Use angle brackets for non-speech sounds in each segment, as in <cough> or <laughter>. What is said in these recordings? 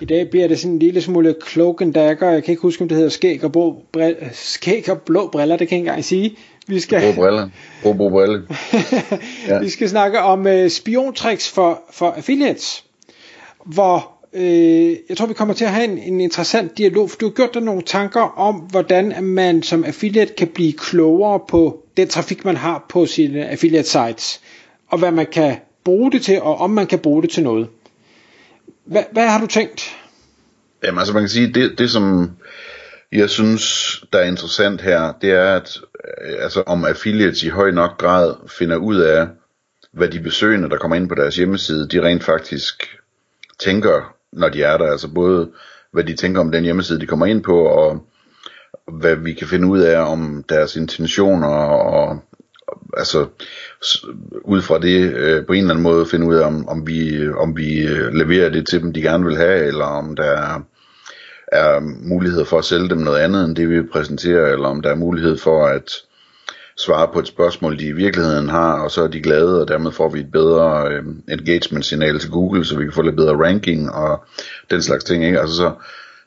I dag bliver det sådan en lille smule cloak and dagger. Jeg kan ikke huske, om det hedder skæg og, blå, briller, skæg og blå briller. Det kan jeg ikke engang sige. Vi skal... Blå briller. Blå, blå briller. <laughs> ja. Vi skal snakke om uh, spiontricks for, for affiliates. Hvor øh, jeg tror, vi kommer til at have en, en interessant dialog, for du har gjort dig nogle tanker om, hvordan man som affiliate kan blive klogere på den trafik, man har på sine affiliate sites, og hvad man kan bruge det til, og om man kan bruge det til noget. Hvad, hvad har du tænkt? Jamen altså man kan sige, det, det som jeg synes, der er interessant her, det er, at øh, altså, om affiliates i høj nok grad finder ud af, hvad de besøgende, der kommer ind på deres hjemmeside, de rent faktisk tænker, når de er der. Altså både, hvad de tænker om den hjemmeside, de kommer ind på, og hvad vi kan finde ud af om deres intentioner, og altså ud fra det øh, på en eller anden måde finde ud af, om, om vi, om vi øh, leverer det til dem, de gerne vil have, eller om der er, er mulighed for at sælge dem noget andet end det, vi præsenterer, eller om der er mulighed for at svare på et spørgsmål, de i virkeligheden har, og så er de glade, og dermed får vi et bedre øh, engagement-signal til Google, så vi kan få lidt bedre ranking og den slags ting. Ikke? Altså så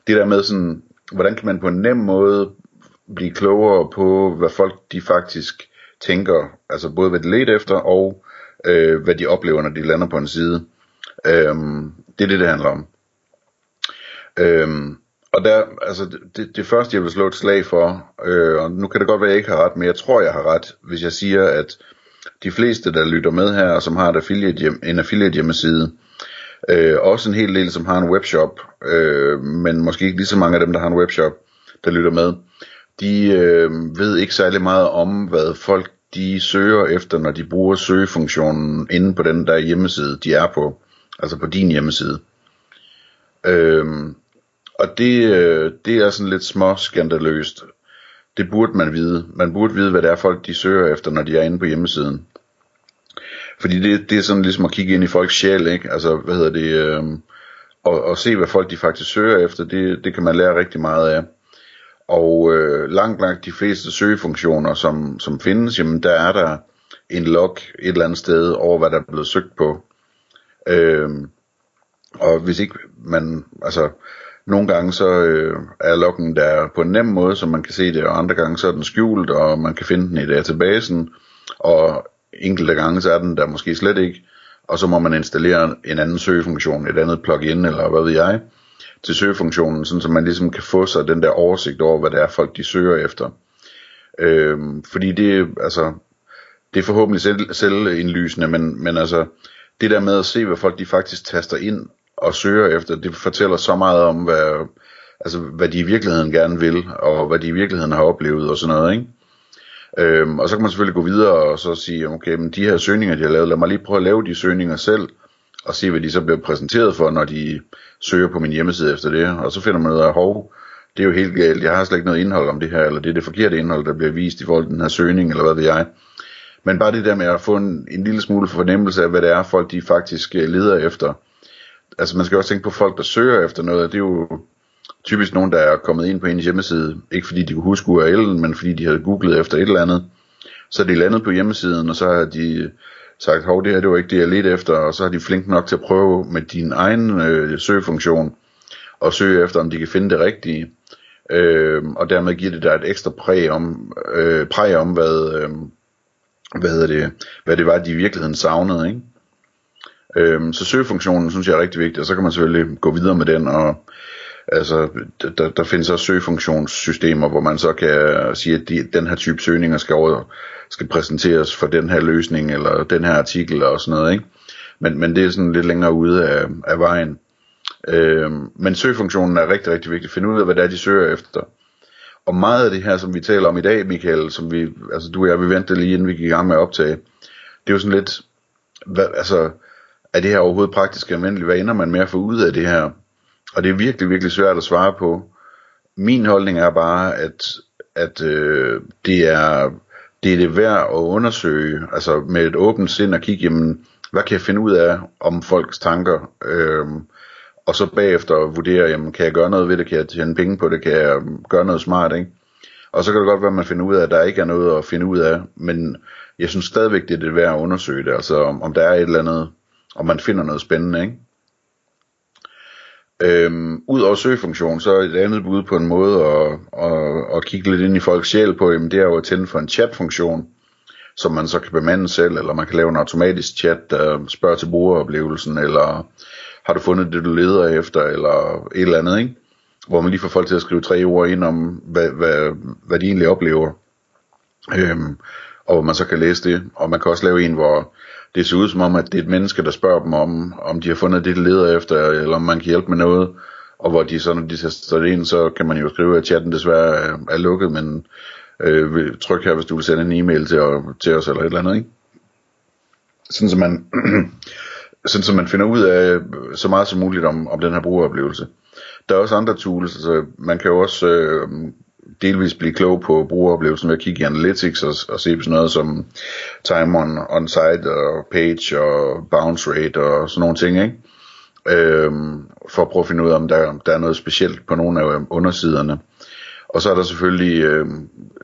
det der med sådan, hvordan kan man på en nem måde blive klogere på, hvad folk de faktisk tænker, altså både hvad de leder efter, og øh, hvad de oplever, når de lander på en side. Øhm, det er det, det handler om. Øhm, og der, altså det, det første, jeg vil slå et slag for, øh, og nu kan det godt være, at jeg ikke har ret, men jeg tror, jeg har ret, hvis jeg siger, at de fleste, der lytter med her, og som har et affiliate hjem, en affiliate hjemmeside, øh, også en hel del, som har en webshop, øh, men måske ikke lige så mange af dem, der har en webshop, der lytter med, de øh, ved ikke særlig meget om, hvad folk de søger efter, når de bruger søgefunktionen inde på den der hjemmeside, de er på. Altså på din hjemmeside. Øh, og det, øh, det er sådan lidt små skandaløst. Det burde man vide. Man burde vide, hvad det er folk de søger efter, når de er inde på hjemmesiden. Fordi det, det er sådan ligesom at kigge ind i folks sjæl, ikke? Altså, hvad hedder det, øh, og, og se, hvad folk de faktisk søger efter, det, det kan man lære rigtig meget af. Og øh, langt, langt de fleste søgefunktioner, som, som findes, jamen der er der en log et eller andet sted over, hvad der er blevet søgt på. Øh, og hvis ikke man, altså nogle gange så øh, er loggen der på en nem måde, så man kan se det, og andre gange så er den skjult, og man kan finde den i databasen, og enkelte gange så er den der måske slet ikke, og så må man installere en anden søgefunktion, et andet plugin, eller hvad ved jeg, til søgefunktionen, sådan så man ligesom kan få sig den der oversigt over, hvad det er folk de søger efter. Øhm, fordi det, altså, det er forhåbentlig selv, selvindlysende, men, men altså, det der med at se, hvad folk de faktisk taster ind og søger efter, det fortæller så meget om, hvad, altså, hvad de i virkeligheden gerne vil, og hvad de i virkeligheden har oplevet og sådan noget, ikke? Øhm, og så kan man selvfølgelig gå videre og så sige, okay, men de her søgninger, de har lavet, lad mig lige prøve at lave de søgninger selv, og se, hvad de så bliver præsenteret for, når de søger på min hjemmeside efter det. Og så finder man ud af, hov, det er jo helt galt, jeg har slet ikke noget indhold om det her, eller det er det forkerte indhold, der bliver vist i forhold til den her søgning, eller hvad ved jeg. Men bare det der med at få en, en lille smule fornemmelse af, hvad det er, folk de faktisk øh, leder efter. Altså man skal også tænke på folk, der søger efter noget, det er jo typisk nogen, der er kommet ind på en hjemmeside, ikke fordi de kunne huske URL'en, men fordi de havde googlet efter et eller andet. Så er de landet på hjemmesiden, og så har de sagt, hov, det her det var ikke det, jeg ledte efter, og så har de flink nok til at prøve med din egen øh, søgefunktion, og søge efter, om de kan finde det rigtige. Øh, og dermed giver det der et ekstra præg om, øh, præg om hvad, øh, hvad, hedder det, hvad det var, de i virkeligheden savnede. Ikke? Øh, så søgefunktionen synes jeg er rigtig vigtig, og så kan man selvfølgelig gå videre med den, og altså, der, der findes også søgefunktionssystemer, hvor man så kan sige, at de, den her type søgninger skal over skal præsenteres for den her løsning, eller den her artikel og sådan noget, ikke? Men, men det er sådan lidt længere ude af, af vejen. Øh, men søgefunktionen er rigtig, rigtig vigtig. Find ud af, hvad det er, de søger efter. Og meget af det her, som vi taler om i dag, Michael, som vi, altså du og jeg, vi ventede lige inden vi gik i gang med at optage, det er jo sådan lidt, hvad, altså, er det her overhovedet praktisk anvendeligt? Hvad ender man med at få ud af det her? Og det er virkelig, virkelig svært at svare på. Min holdning er bare, at, at øh, det er det er det værd at undersøge, altså med et åbent sind og kigge, jamen, hvad kan jeg finde ud af om folks tanker, øhm, og så bagefter vurdere, jamen, kan jeg gøre noget ved det, kan jeg tjene penge på det, kan jeg gøre noget smart, ikke? Og så kan det godt være, at man finder ud af, at der ikke er noget at finde ud af, men jeg synes stadigvæk, det er det værd at undersøge det, altså om, om der er et eller andet, om man finder noget spændende, ikke? Øhm, Udover søgefunktion, så er et andet bud på en måde at, at, at kigge lidt ind i folks sjæl på, jamen det er jo at tænde for en chatfunktion, som man så kan bemande selv, eller man kan lave en automatisk chat, der spørger til brugeroplevelsen, eller har du fundet det, du leder efter, eller et eller andet, ikke? Hvor man lige får folk til at skrive tre ord ind om, hvad, hvad, hvad de egentlig oplever. Øhm, og hvor man så kan læse det. Og man kan også lave en, hvor det ser ud som om, at det er et menneske, der spørger dem om, om de har fundet det, de leder efter, eller om man kan hjælpe med noget. Og hvor de så, når de taster det ind, så kan man jo skrive, at chatten desværre er, er lukket, men øh, tryk her, hvis du vil sende en e-mail til, til os, eller et eller andet, ikke? Sådan så man, <clears throat> sådan så man finder ud af så meget som muligt om, om den her brugeroplevelse. Der er også andre tools, altså man kan jo også øh, delvis blive klog på brugeroplevelsen ved at kigge i analytics og, og se på sådan noget som time on, on site og page og bounce rate og sådan nogle ting, ikke? Øhm, for at prøve at finde ud af, om der, der er noget specielt på nogle af undersiderne. Og så er der selvfølgelig, øh,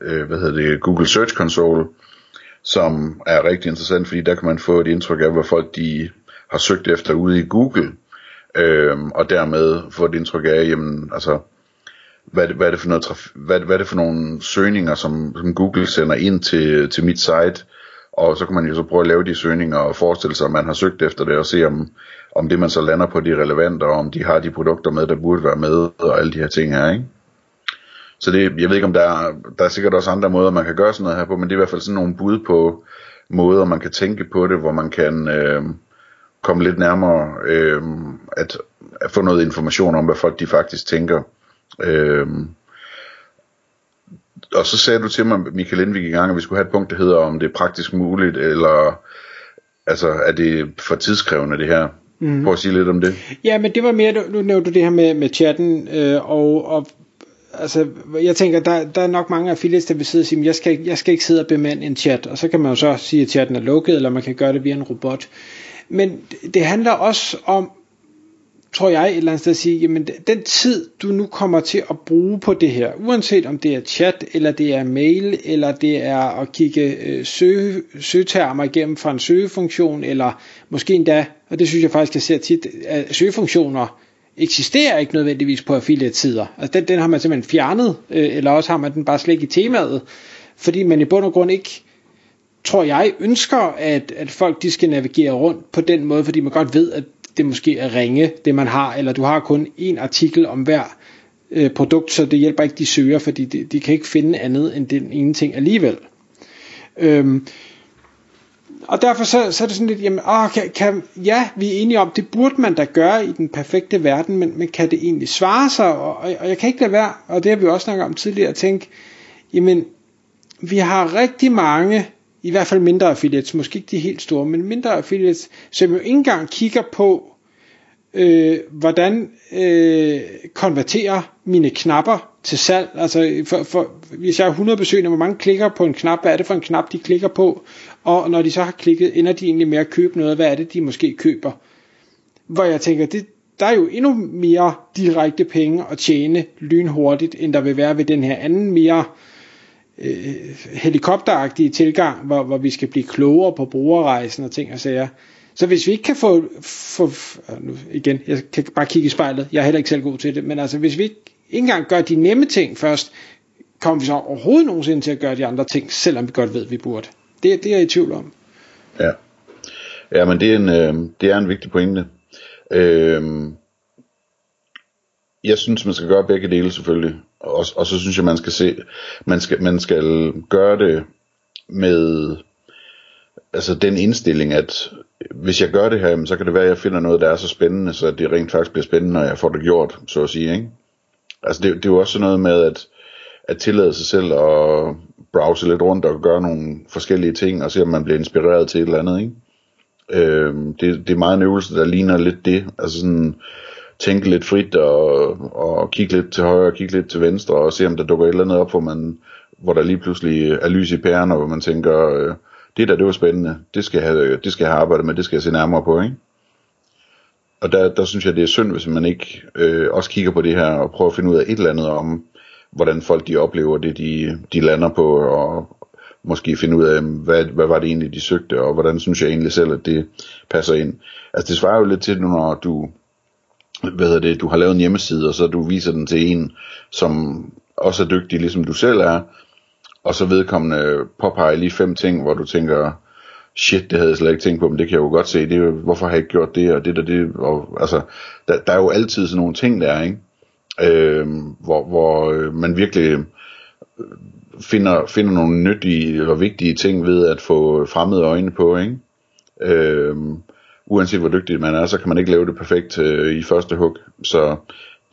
øh, hvad hedder det, Google Search Console, som er rigtig interessant, fordi der kan man få et indtryk af, hvad folk de har søgt efter ude i Google, øh, og dermed få et indtryk af, jamen, altså, hvad, hvad, er det for noget traf- hvad, hvad er det for nogle søgninger, som, som Google sender ind til, til mit site, og så kan man jo så prøve at lave de søgninger og forestille sig, at man har søgt efter det, og se om, om det man så lander på, de er relevant, og om de har de produkter med, der burde være med, og alle de her ting her, ikke? Så det, jeg ved ikke om der er, der er sikkert også andre måder, man kan gøre sådan noget her på, men det er i hvert fald sådan nogle bud på måder, man kan tænke på det, hvor man kan øh, komme lidt nærmere øh, at, at få noget information om, hvad folk de faktisk tænker. Øh, og så sagde du til mig, Michael, inden vi gik i gang, at vi skulle have et punkt, der hedder, om det er praktisk muligt, eller altså, er det for tidskrævende det her? Mm. Prøv at sige lidt om det. Ja, men det var mere, nu nævnte du det her med, med chatten, øh, og, og altså, jeg tænker, der, der er nok mange affiliates, der vil sidde og sige, jeg skal, jeg skal ikke sidde og bemande en chat, og så kan man jo så sige, at chatten er lukket, eller man kan gøre det via en robot. Men det handler også om, tror jeg et eller andet sted at sige, jamen den tid du nu kommer til at bruge på det her, uanset om det er chat, eller det er mail, eller det er at kigge øh, søge, søgetermer igennem fra en søgefunktion, eller måske endda, og det synes jeg faktisk, jeg ser tit, at søgefunktioner eksisterer ikke nødvendigvis på affiliate-sider. Altså den, den har man simpelthen fjernet, øh, eller også har man den bare slet ikke i temaet, fordi man i bund og grund ikke, tror jeg, ønsker, at, at folk de skal navigere rundt på den måde, fordi man godt ved, at det måske er ringe, det man har, eller du har kun en artikel om hver øh, produkt, så det hjælper ikke de søger, fordi de, de kan ikke finde andet end den ene ting alligevel. Øhm, og derfor så, så er det sådan lidt, jamen, åh, kan, kan, ja, vi er enige om, det burde man da gøre i den perfekte verden, men, men kan det egentlig svare sig? Og, og, og jeg kan ikke lade være, og det har vi også snakket om tidligere, at tænke, jamen, vi har rigtig mange, i hvert fald mindre affiliates, måske ikke de helt store, men mindre affiliates, som jo ikke engang kigger på, øh, hvordan øh, konverterer mine knapper til salg. Altså, for, for, hvis jeg har 100 besøgende, hvor mange klikker på en knap, hvad er det for en knap, de klikker på? Og når de så har klikket, ender de egentlig med at købe noget, hvad er det, de måske køber? Hvor jeg tænker, det, der er jo endnu mere direkte penge at tjene lynhurtigt, end der vil være ved den her anden mere øh, Øh, helikopteragtige tilgang, hvor, hvor vi skal blive klogere på brugerrejsen og ting og sager. Så hvis vi ikke kan få, få nu igen, jeg kan bare kigge i spejlet, jeg er heller ikke selv god til det, men altså hvis vi ikke engang gør de nemme ting først, kommer vi så overhovedet nogensinde til at gøre de andre ting, selvom vi godt ved, at vi burde. Det, det er jeg i tvivl om. Ja, ja men det er en, øh, det er en vigtig pointe. Øh, jeg synes, man skal gøre begge dele selvfølgelig. Og, og så synes jeg, man skal se, man skal, man skal gøre det med altså den indstilling, at hvis jeg gør det her, så kan det være, at jeg finder noget, der er så spændende, så det rent faktisk bliver spændende, når jeg får det gjort, så at sige. Ikke? Altså det, det er jo også noget med, at, at tillade sig selv at browse lidt rundt og gøre nogle forskellige ting, og se om man bliver inspireret til et eller andet. Ikke? Øh, det, det er meget en øvelse, der ligner lidt det. Altså sådan tænke lidt frit og, og kigge lidt til højre og kigge lidt til venstre og se om der dukker et eller andet op, hvor man hvor der lige pludselig er lys i pæren, og hvor man tænker, øh, det der, det var spændende, det skal, jeg have, det skal jeg have arbejdet med, det skal jeg se nærmere på, ikke? Og der, der synes jeg, det er synd, hvis man ikke øh, også kigger på det her og prøver at finde ud af et eller andet om, hvordan folk de oplever det, de, de lander på, og måske finde ud af, hvad, hvad var det egentlig, de søgte, og hvordan synes jeg egentlig selv, at det passer ind. Altså det svarer jo lidt til, når du, hvad hedder det, du har lavet en hjemmeside, og så du viser den til en, som også er dygtig, ligesom du selv er, og så vedkommende påpeger lige fem ting, hvor du tænker, shit, det havde jeg slet ikke tænkt på, men det kan jeg jo godt se, det er, hvorfor har jeg ikke gjort det, og det der, det, og altså, der, der er jo altid sådan nogle ting der, ikke? Øh, hvor, hvor øh, man virkelig øh, finder, finder nogle nyttige eller vigtige ting ved at få fremmede øjne på, ikke? Øh, uanset hvor dygtig man er, så kan man ikke lave det perfekt øh, i første hug. Så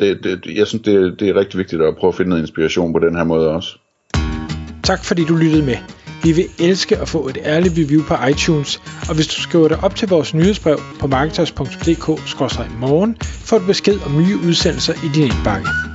det, det, jeg synes, det, det er rigtig vigtigt at prøve at finde noget inspiration på den her måde også. Tak fordi du lyttede med. Vi vil elske at få et ærligt review på iTunes, og hvis du skriver dig op til vores nyhedsbrev på marketers.dk-morgen, får du besked om nye udsendelser i din indbakke.